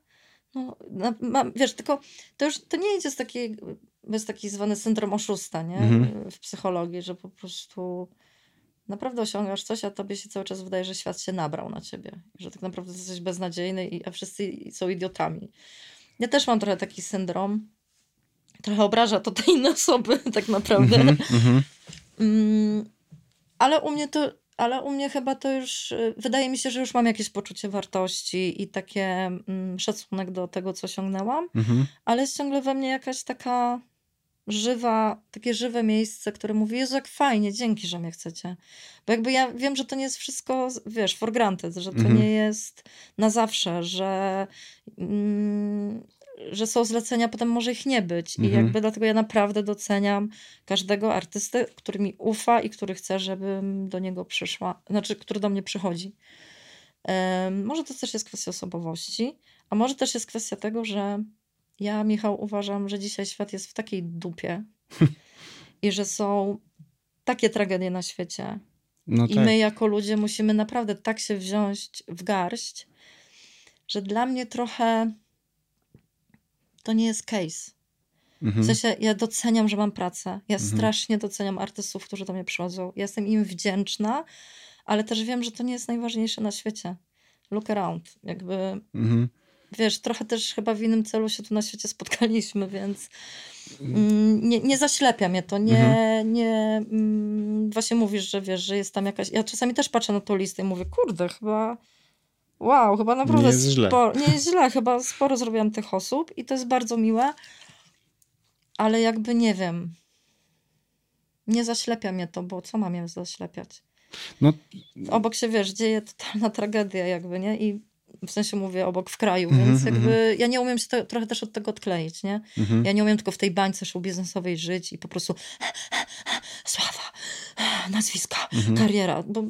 No, na, mam, wiesz, tylko to już to nie idzie z takiej, bez taki zwany syndrom oszusta, nie? Mhm. W psychologii, że po prostu naprawdę osiągasz coś, a tobie się cały czas wydaje, że świat się nabrał na ciebie. Że tak naprawdę jesteś beznadziejny, i, a wszyscy są idiotami. Ja też mam trochę taki syndrom. Trochę obraża to te inne osoby, tak naprawdę. Mhm. Mhm. Mm, ale u mnie to, ale u mnie chyba to już, y, wydaje mi się, że już mam jakieś poczucie wartości i takie mm, szacunek do tego, co osiągnęłam, Mhm. ale jest ciągle we mnie jakaś taka żywa, takie żywe miejsce, które mówi, Jezu, jak fajnie, dzięki, że mnie chcecie. Bo jakby ja wiem, że to nie jest wszystko, wiesz, for granted, że to Mhm. nie jest na zawsze, że, mm, że są zlecenia, potem może ich nie być. I Mhm. jakby dlatego ja naprawdę doceniam każdego artystę, który mi ufa i który chce, żebym do niego przyszła, znaczy, który do mnie przychodzi. Em, może to też jest kwestia osobowości, a może też jest kwestia tego, że ja, Michał, uważam, że dzisiaj świat jest w takiej dupie i że są takie tragedie na świecie. No I tak. my jako ludzie musimy naprawdę tak się wziąć w garść, że dla mnie trochę to nie jest case. W Mhm. sensie ja doceniam, że mam pracę. Ja Mhm. strasznie doceniam artystów, którzy do mnie przychodzą. Ja jestem im wdzięczna, ale też wiem, że to nie jest najważniejsze na świecie. Look around. Jakby, Mhm. wiesz, trochę też chyba w innym celu się tu na świecie spotkaliśmy, więc mm, nie, nie zaślepia mnie to. Nie, Mhm. nie mm, właśnie mówisz, że wiesz, że jest tam jakaś... Ja czasami też patrzę na tą listę i mówię, kurde, chyba... Wow, chyba naprawdę jest źle. sporo, nie jest źle, chyba sporo zrobiłam tych osób i to jest bardzo miłe, ale jakby nie wiem, nie zaślepia mnie to, bo co mam je zaślepiać? No, Obok się, wiesz, dzieje totalna tragedia jakby, nie? I w sensie mówię obok w kraju, Mhm, więc jakby ja nie umiem się to, trochę też od tego odkleić, nie? mhm. Ja nie umiem tylko w tej bańce show biznesowej żyć i po prostu sława, nazwiska, Mhm. kariera, bo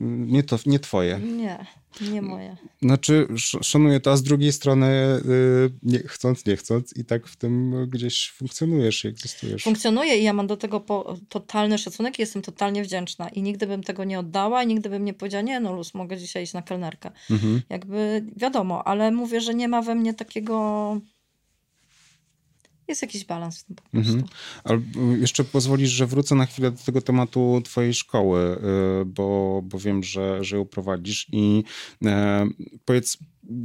nie, to, nie twoje. nie. Nie moje. Znaczy, szanuję to, a z drugiej strony, yy, nie, chcąc, nie chcąc, i tak w tym gdzieś funkcjonujesz i egzystujesz. Funkcjonuję i ja mam do tego totalny szacunek i jestem totalnie wdzięczna. I nigdy bym tego nie oddała i nigdy bym nie powiedziała, nie no luz, mogę dzisiaj iść na kelnerkę. Mhm. Jakby wiadomo, ale mówię, że nie ma we mnie takiego jest jakiś balans w tym po prostu. Mhm. Ale jeszcze pozwolisz, że wrócę na chwilę do tego tematu twojej szkoły, y, bo, bo wiem, że, że ją prowadzisz i e, powiedz,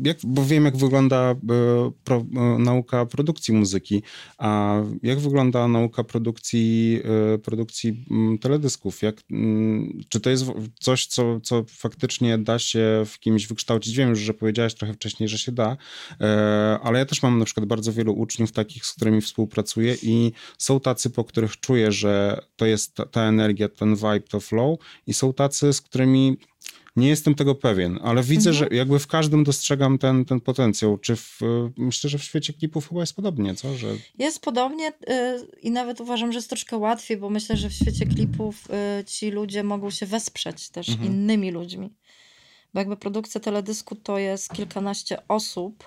jak, bo wiem, jak wygląda e, pro, e, nauka produkcji muzyki, a jak wygląda nauka produkcji, e, produkcji teledysków? Jak, czy to jest coś, co, co faktycznie da się w kimś wykształcić? Wiem już, że powiedziałaś trochę wcześniej, że się da, ale ja też mam na przykład bardzo wielu uczniów takich, z którymi współpracuję i są tacy, po których czuję, że to jest ta, ta energia, ten vibe, to flow i są tacy, z którymi nie jestem tego pewien, ale widzę, mhm. że jakby w każdym dostrzegam ten, ten potencjał. Czy w, myślę, że w świecie klipów chyba jest podobnie, co? Że... Jest podobnie yy, i nawet uważam, że jest troszkę łatwiej, bo myślę, że w świecie klipów yy, ci ludzie mogą się wesprzeć też mhm. innymi ludźmi. Bo jakby produkcja teledysku to jest kilkanaście osób,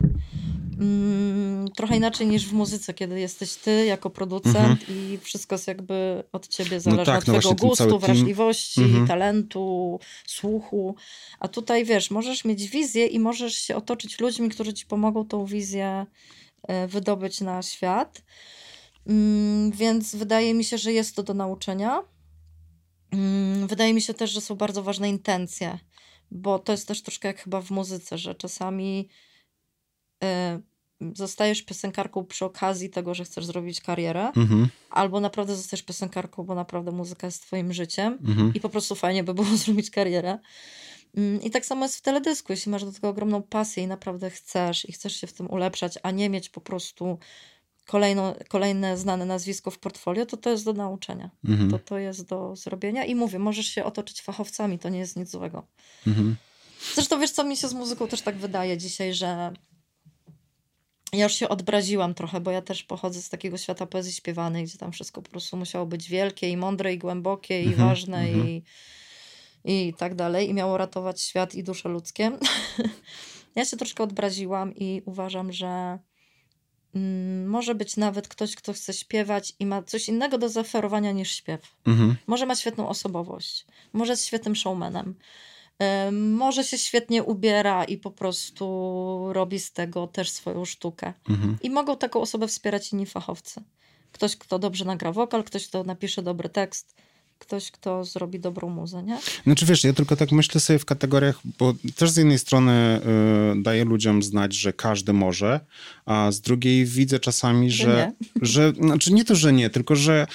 Mm, trochę inaczej niż w muzyce, kiedy jesteś ty jako producent mhm. i wszystko jest jakby od ciebie zależy, no tak, od no twojego gustu, wrażliwości, mhm. talentu, słuchu. A tutaj wiesz, możesz mieć wizję i możesz się otoczyć ludźmi, którzy ci pomogą tą wizję e, wydobyć na świat. Mm, więc wydaje mi się, że jest to do nauczenia. Mm, wydaje mi się też, że są bardzo ważne intencje, bo to jest też troszkę jak chyba w muzyce, że czasami e, zostajesz piosenkarką przy okazji tego, że chcesz zrobić karierę, mhm. albo naprawdę zostajesz piosenkarką, bo naprawdę muzyka jest twoim życiem mhm. i po prostu fajnie by było zrobić karierę. Mm, I tak samo jest w teledysku, jeśli masz do tego ogromną pasję i naprawdę chcesz i chcesz się w tym ulepszać, a nie mieć po prostu kolejno, kolejne znane nazwisko w portfolio, to to jest do nauczenia. Mhm. To to jest do zrobienia i mówię, możesz się otoczyć fachowcami, to nie jest nic złego. Mhm. Zresztą wiesz co, mi się z muzyką też tak wydaje dzisiaj, że ja już się odbraziłam trochę, bo ja też pochodzę z takiego świata poezji śpiewanej, gdzie tam wszystko po prostu musiało być wielkie i mądre i głębokie i mhm, ważne mhm. i, i tak dalej. I miało ratować świat i dusze ludzkie. ja się troszkę odbraziłam i uważam, że mm, może być nawet ktoś, kto chce śpiewać i ma coś innego do zaoferowania niż śpiew. Mhm. Może ma świetną osobowość, może jest świetnym showmanem może się świetnie ubiera i po prostu robi z tego też swoją sztukę. Mhm. I mogą taką osobę wspierać inni fachowcy. Ktoś, kto dobrze nagra wokal, ktoś, kto napisze dobry tekst, ktoś, kto zrobi dobrą muzę, nie? Znaczy wiesz, ja tylko tak myślę sobie w kategoriach, bo też z jednej strony y, daję ludziom znać, że każdy może, a z drugiej widzę czasami, że, że, znaczy nie to, że nie, tylko że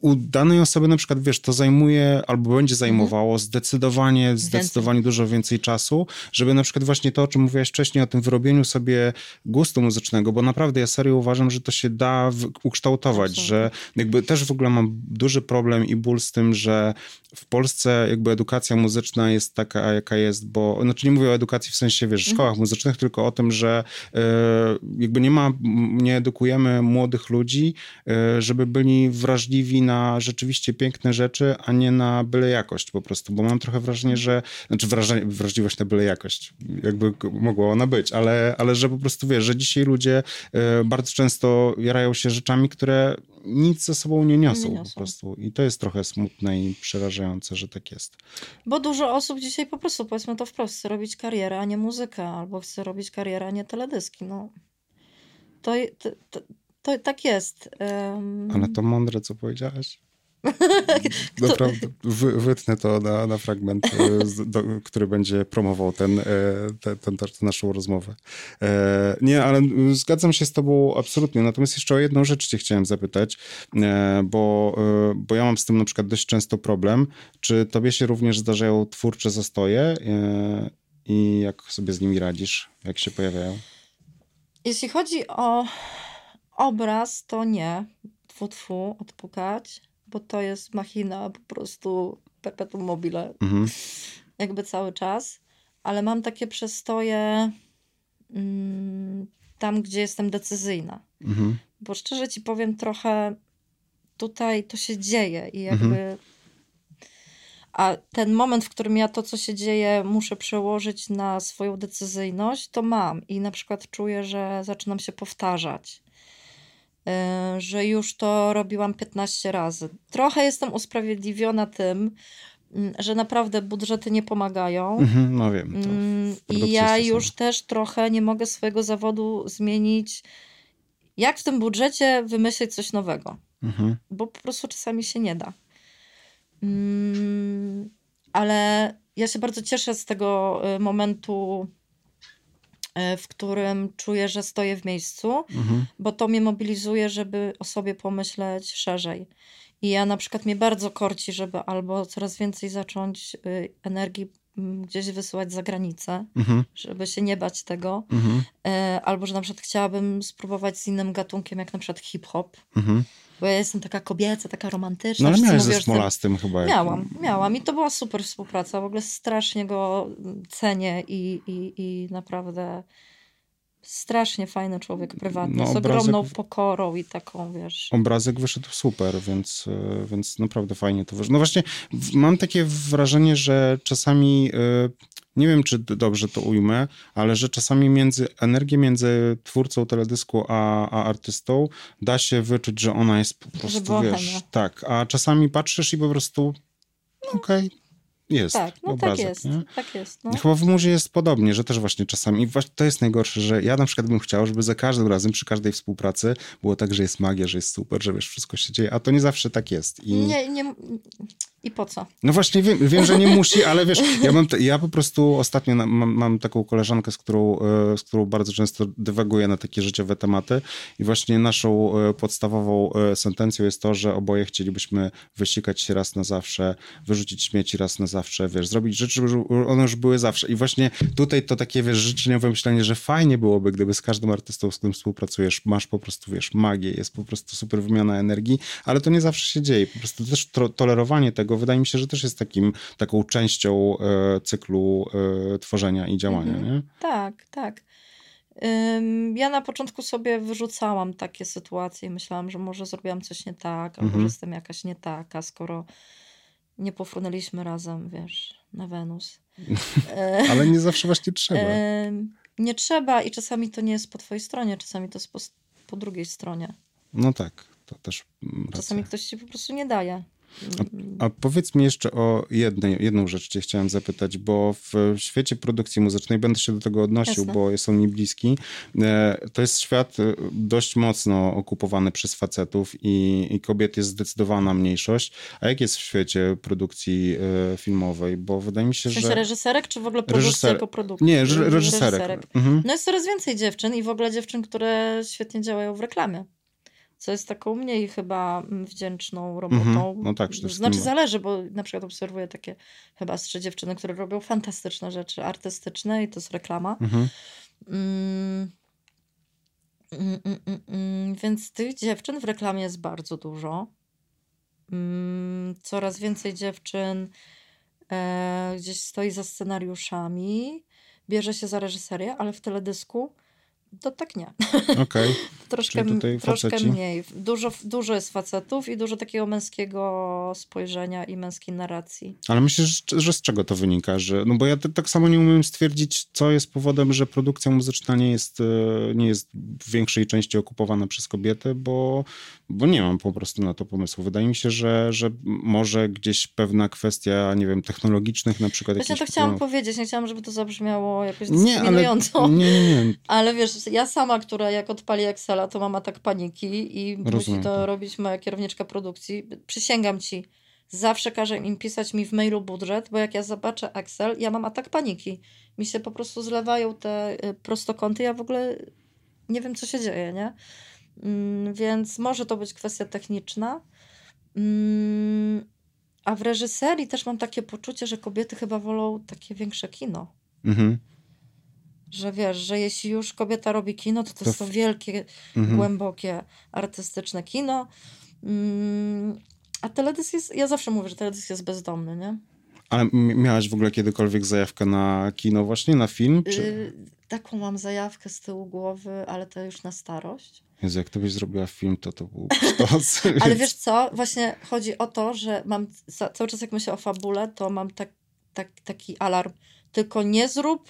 u danej osoby na przykład, wiesz, to zajmuje albo będzie zajmowało mhm. zdecydowanie, zdecydowanie dużo więcej czasu, żeby na przykład właśnie to, o czym mówiłaś wcześniej, o tym wyrobieniu sobie gustu muzycznego, bo naprawdę ja serio uważam, że to się da ukształtować, Absolutnie. że jakby też w ogóle mam duży problem i ból z tym, tym, że w Polsce jakby edukacja muzyczna jest taka, jaka jest, bo, znaczy nie mówię o edukacji w sensie, wiesz, szkołach mhm. muzycznych, tylko o tym, że e, jakby nie ma, nie edukujemy młodych ludzi, e, żeby byli wrażliwi na rzeczywiście piękne rzeczy, a nie na byle jakość po prostu, bo mam trochę wrażenie, że, znaczy wrażenie, wrażliwość na byle jakość, jakby mogła ona być, ale, ale że po prostu, wiesz, że dzisiaj ludzie e, bardzo często jarają się rzeczami, które nic ze sobą nie niosą, nie niosą. po prostu i to jest trochę smutne smutne i przerażające, że tak jest. Bo dużo osób dzisiaj po prostu, powiedzmy to wprost, chce robić karierę, a nie muzykę, albo chce robić karierę, a nie teledyski. No. To, to, to, to tak jest. Um... Ale to mądre, co powiedziałaś. Naprawdę, wy, wytnę to na, na fragment, e, do, który będzie promował ten, e, ten, ten, tę naszą rozmowę. E, nie, ale zgadzam się z tobą absolutnie. Natomiast jeszcze o jedną rzecz cię chciałem zapytać, bo, bo ja mam z tym na przykład dość często problem. Czy tobie się również zdarzają twórcze zastoje i jak sobie z nimi radzisz, jak się pojawiają? Jeśli chodzi o obraz, to nie. Tfu, tfu, odpukać bo to jest machina po prostu perpetuum mobile. Mhm. Jakby cały czas. Ale mam takie przestoje mm, tam, gdzie jestem decyzyjna. Mhm. Bo szczerze ci powiem, trochę tutaj to się dzieje i jakby. Mhm. A ten moment, w którym ja to, co się dzieje, muszę przełożyć na swoją decyzyjność, to mam. I na przykład czuję, że zaczynam się powtarzać. Yy, że już to robiłam 15 razy. Trochę jestem usprawiedliwiona tym, mm, że naprawdę budżety nie pomagają. Mhm, no wiem. to Mm, I ja już też trochę nie mogę swojego zawodu zmienić. Jak w tym budżecie wymyślić coś nowego? Mhm. Bo po prostu czasami się nie da. Mm, ale ja się bardzo cieszę z tego y, momentu, w którym czuję, że stoję w miejscu, Mhm. bo to mnie mobilizuje, żeby o sobie pomyśleć szerzej. I ja na przykład mnie bardzo korci, żeby albo coraz więcej zacząć y, energii gdzieś wysyłać za granicę, Mhm. żeby się nie bać tego. Mhm. E, Albo, że na przykład chciałabym spróbować z innym gatunkiem, jak na przykład hip-hop. Mhm. Bo ja jestem taka kobieca, taka romantyczna. No ale miałeś ze Smolastym chyba. jak- Miałam, miałam. I to była super współpraca. W ogóle strasznie go cenię i, i, i naprawdę strasznie fajny człowiek prywatny. No, z ogromną pokorą i taką, wiesz... Obrazek wyszedł super, więc, e, więc naprawdę fajnie to wyszło. No właśnie, mam takie wrażenie, że czasami, e, nie wiem czy dobrze to ujmę, ale że czasami między, energię między twórcą teledysku a, a artystą da się wyczuć, że ona jest po prostu, wiesz, chemia. tak, a czasami patrzysz i po prostu, okej, jest tak, no obrazek, tak jest, nie? tak jest. No. Chyba w muzie jest podobnie, że też właśnie czasami, i właśnie to jest najgorsze, że ja na przykład bym chciał, żeby za każdym razem, przy każdej współpracy było tak, że jest magia, że jest super, że wiesz, wszystko się dzieje, a to nie zawsze tak jest. I... Nie, nie... I po co? No właśnie wiem, wiem, że nie musi, ale wiesz, ja, mam ja po prostu ostatnio mam, mam taką koleżankę, z którą, e, z którą bardzo często dywaguję na takie życiowe tematy i właśnie naszą e, podstawową e, sentencją jest to, że oboje chcielibyśmy wysikać się raz na zawsze, wyrzucić śmieci raz na zawsze, wiesz, zrobić rzeczy, żeby one już były zawsze i właśnie tutaj to takie, wiesz, życzeniowe myślenie, że fajnie byłoby, gdyby z każdym artystą, z którym współpracujesz, masz po prostu, wiesz, magię, jest po prostu super wymiana energii, ale to nie zawsze się dzieje, po prostu też tolerowanie tego wydaje mi się, że też jest takim, taką częścią e, cyklu e, tworzenia i działania, Mhm. nie? Tak, tak. Ja na początku sobie wyrzucałam takie sytuacje i myślałam, że może zrobiłam coś nie tak, albo Mhm. że jestem jakaś nie taka, skoro nie pofrunęliśmy razem, wiesz, na Wenus. Ale nie zawsze właśnie trzeba. Nie trzeba i czasami to nie jest po twojej stronie, czasami to jest po, po drugiej stronie. No tak, to też mm, Czasami racja. ktoś ci po prostu nie daje. Mm, A powiedz mi jeszcze o jednej, jedną rzecz cię chciałem zapytać, bo w świecie produkcji muzycznej będę się do tego odnosił, Jasne. bo jest on mi bliski. E, To jest świat e, dość mocno okupowany przez facetów i, i kobiet jest zdecydowana mniejszość. A jak jest w świecie produkcji e, filmowej? Bo wydaje mi się, W sensie że... reżyserek, czy w ogóle produkcja Reżyser- jako produkcja? Nie, reż- reżyserek. Mhm. No jest coraz więcej dziewczyn i w ogóle dziewczyn, które świetnie działają w reklamie. Co jest taką mniej chyba mm, wdzięczną robotą. Mhm. No tak, przede Znaczy zależy, bo na przykład obserwuję takie chyba trzy dziewczyny, które robią fantastyczne rzeczy artystyczne i to jest reklama. Mhm. Mm. Mm, mm, mm, mm. Więc tych dziewczyn w reklamie jest bardzo dużo. Mm, Coraz więcej dziewczyn e, gdzieś stoi za scenariuszami, bierze się za reżyserię, ale w teledysku to tak nie. Okej. Troszkę, troszkę mniej. Dużo, dużo jest facetów i dużo takiego męskiego spojrzenia i męskiej narracji. Ale myślisz, że, z czego to wynika? Że, no bo ja tak samo nie umiem stwierdzić, co jest powodem, że produkcja muzyczna nie jest, e, nie jest w większej części okupowana przez kobiety, bo, bo nie mam po prostu na to pomysłu. Wydaje mi się, że, że może gdzieś pewna kwestia, nie wiem, technologicznych na przykład. Właśnie to chciałam problemów. powiedzieć, nie chciałam, żeby to zabrzmiało jakoś Nie, ale dyskryminująco. nie, nie, nie. Ale wiesz, ja sama, która jak odpali Excela, to mam atak paniki i musi Rozumiem to to. robić moja kierowniczka produkcji. Przysięgam ci, zawsze każe im pisać mi w mailu budżet, bo jak ja zobaczę Excel, ja mam atak paniki. Mi się po prostu zlewają te y, prostokąty, ja w ogóle nie wiem, co się dzieje, nie? Mm, Więc może to być kwestia techniczna. Mm, A w reżyserii też mam takie poczucie, że kobiety chyba wolą takie większe kino. Mhm, Że wiesz, że jeśli już kobieta robi kino, to to, To to wielkie, mhm. głębokie, artystyczne kino. Mm, a teledysk jest, ja zawsze mówię, że teledysk jest bezdomny, nie? Ale miałaś w ogóle kiedykolwiek zajawkę na kino właśnie, na film? Czy... Yy, taką mam zajawkę z tyłu głowy, ale to już na starość. Jezu, jak to byś zrobiła film, to to był sztos. Ale wiesz co, właśnie chodzi o to, że mam cały czas jak myślę o fabule, to mam tak, tak, taki alarm. Tylko nie zrób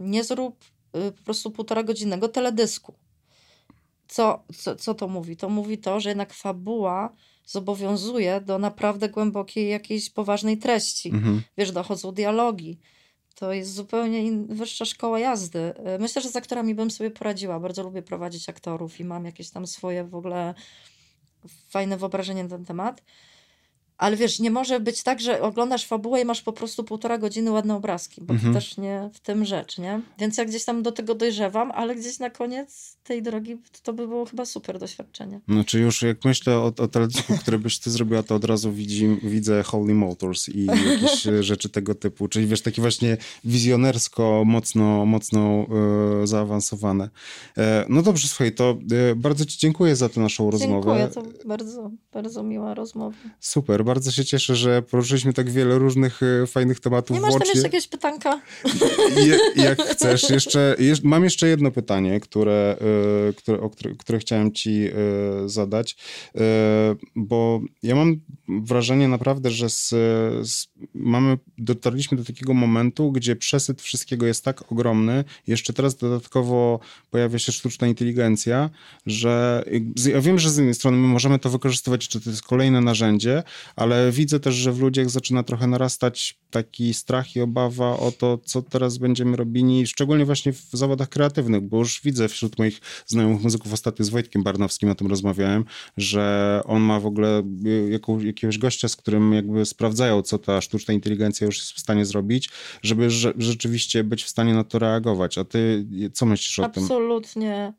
nie zrób y, po prostu półtora godzinnego teledysku. Co, co, co to mówi? To mówi to, że jednak fabuła zobowiązuje do naprawdę głębokiej jakiejś poważnej treści. Mhm. Wiesz, dochodzą dialogi. To jest zupełnie in, wyższa szkoła jazdy. Y, myślę, że z aktorami bym sobie poradziła. Bardzo lubię prowadzić aktorów i mam jakieś tam swoje w ogóle fajne wyobrażenie na ten temat. Ale wiesz, nie może być tak, że oglądasz fabułę i masz po prostu półtora godziny ładne obrazki, bo Mhm. to też nie w tym rzecz, nie? Więc ja gdzieś tam do tego dojrzewam, ale gdzieś na koniec tej drogi to by było chyba super doświadczenie. Znaczy już jak myślę o, o teledysku, który byś ty zrobiła, to od razu widzi, widzę Holy Motors i jakieś e, rzeczy tego typu. Czyli wiesz, takie właśnie wizjonersko, mocno, mocno e, zaawansowane. E, no dobrze, słuchaj, to e, bardzo ci dziękuję za tę naszą rozmowę. Dziękuję, to bardzo, bardzo miła rozmowa. Super, bardzo się cieszę, że poruszyliśmy tak wiele różnych e, fajnych tematów Nie masz tam włącznie. jeszcze jakieś pytanka? Je, jak chcesz. Jeszcze, jeszcze, mam jeszcze jedno pytanie, które, e, które, o które, które chciałem ci e, zadać, bo ja mam wrażenie naprawdę, że z, z, mamy, dotarliśmy do takiego momentu, gdzie przesyt wszystkiego jest tak ogromny, jeszcze teraz dodatkowo pojawia się sztuczna inteligencja, że ja wiem, że z jednej strony my możemy to wykorzystywać, czy to jest kolejne narzędzie, ale widzę też, że w ludziach zaczyna trochę narastać taki strach i obawa o to, co teraz będziemy robili, szczególnie właśnie w zawodach kreatywnych, bo już widzę wśród moich znajomych muzyków, ostatnio z Wojtkiem Barnowskim o tym rozmawiałem, że on ma w ogóle y, jaką, jakiegoś gościa, z którym jakby sprawdzają, co ta sztuczna inteligencja już jest w stanie zrobić, żeby rze- rzeczywiście być w stanie na to reagować. A ty co myślisz o tym? Absolutnie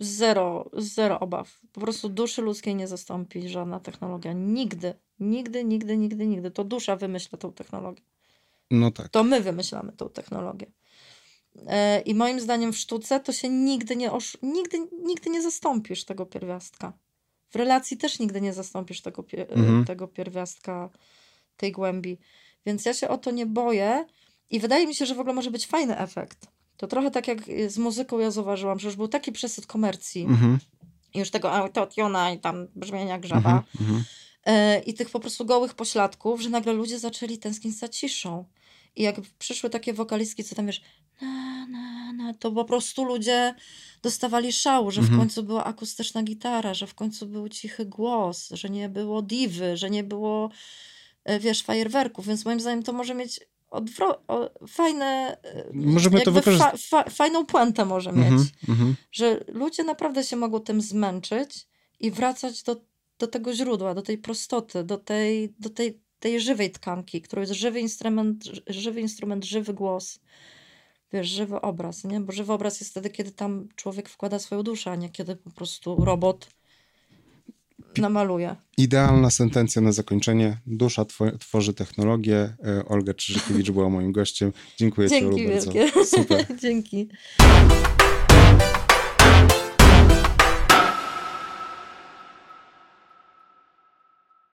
zero, zero obaw. Po prostu duszy ludzkiej nie zastąpi żadna technologia. Nigdy, nigdy, nigdy, nigdy, nigdy. To dusza wymyśla tą technologię. No tak. To my wymyślamy tą technologię. E, I moim zdaniem w sztuce to się nigdy nie, osz... nigdy, nigdy nie zastąpisz tego pierwiastka. W relacji też nigdy nie zastąpisz tego, e, Mhm. tego pierwiastka, tej głębi. Więc ja się o to nie boję i wydaje mi się, że w ogóle może być fajny efekt. To trochę tak jak y, z muzyką ja zauważyłam, że już był taki przesyt komercji Mhm, już tego autotuna i tam brzmienia grzawa mhm, mhm. e, i tych po prostu gołych pośladków, że nagle ludzie zaczęli tęsknić za ciszą. I jak przyszły takie wokalistki, co tam wiesz, na, na, na, to po prostu ludzie dostawali szału, że w Mhm. końcu była akustyczna gitara, że w końcu był cichy głos, że nie było diwy, że nie było, e, wiesz, fajerwerków, więc moim zdaniem to może mieć odwro- o, fajne, e, Możemy to wykorzystać. fa- fa- fajną puentę może mieć Mhm, mhm. że ludzie naprawdę się mogą tym zmęczyć i wracać do, do tego źródła, do tej prostoty, do tej, do tej, tej żywej tkanki, którą jest żywy instrument, ży- żywy instrument, żywy głos. Wiesz, żywy obraz, nie? Bo żywy obraz jest wtedy, kiedy tam człowiek wkłada swoją duszę, a nie kiedy po prostu robot namaluje. Idealna sentencja na zakończenie. Dusza two- tworzy technologię. E, Olga Czyżykiewicz była moim gościem. Dziękuję ci, Dzięki Olu, bardzo. wielkie. Super. Dzięki.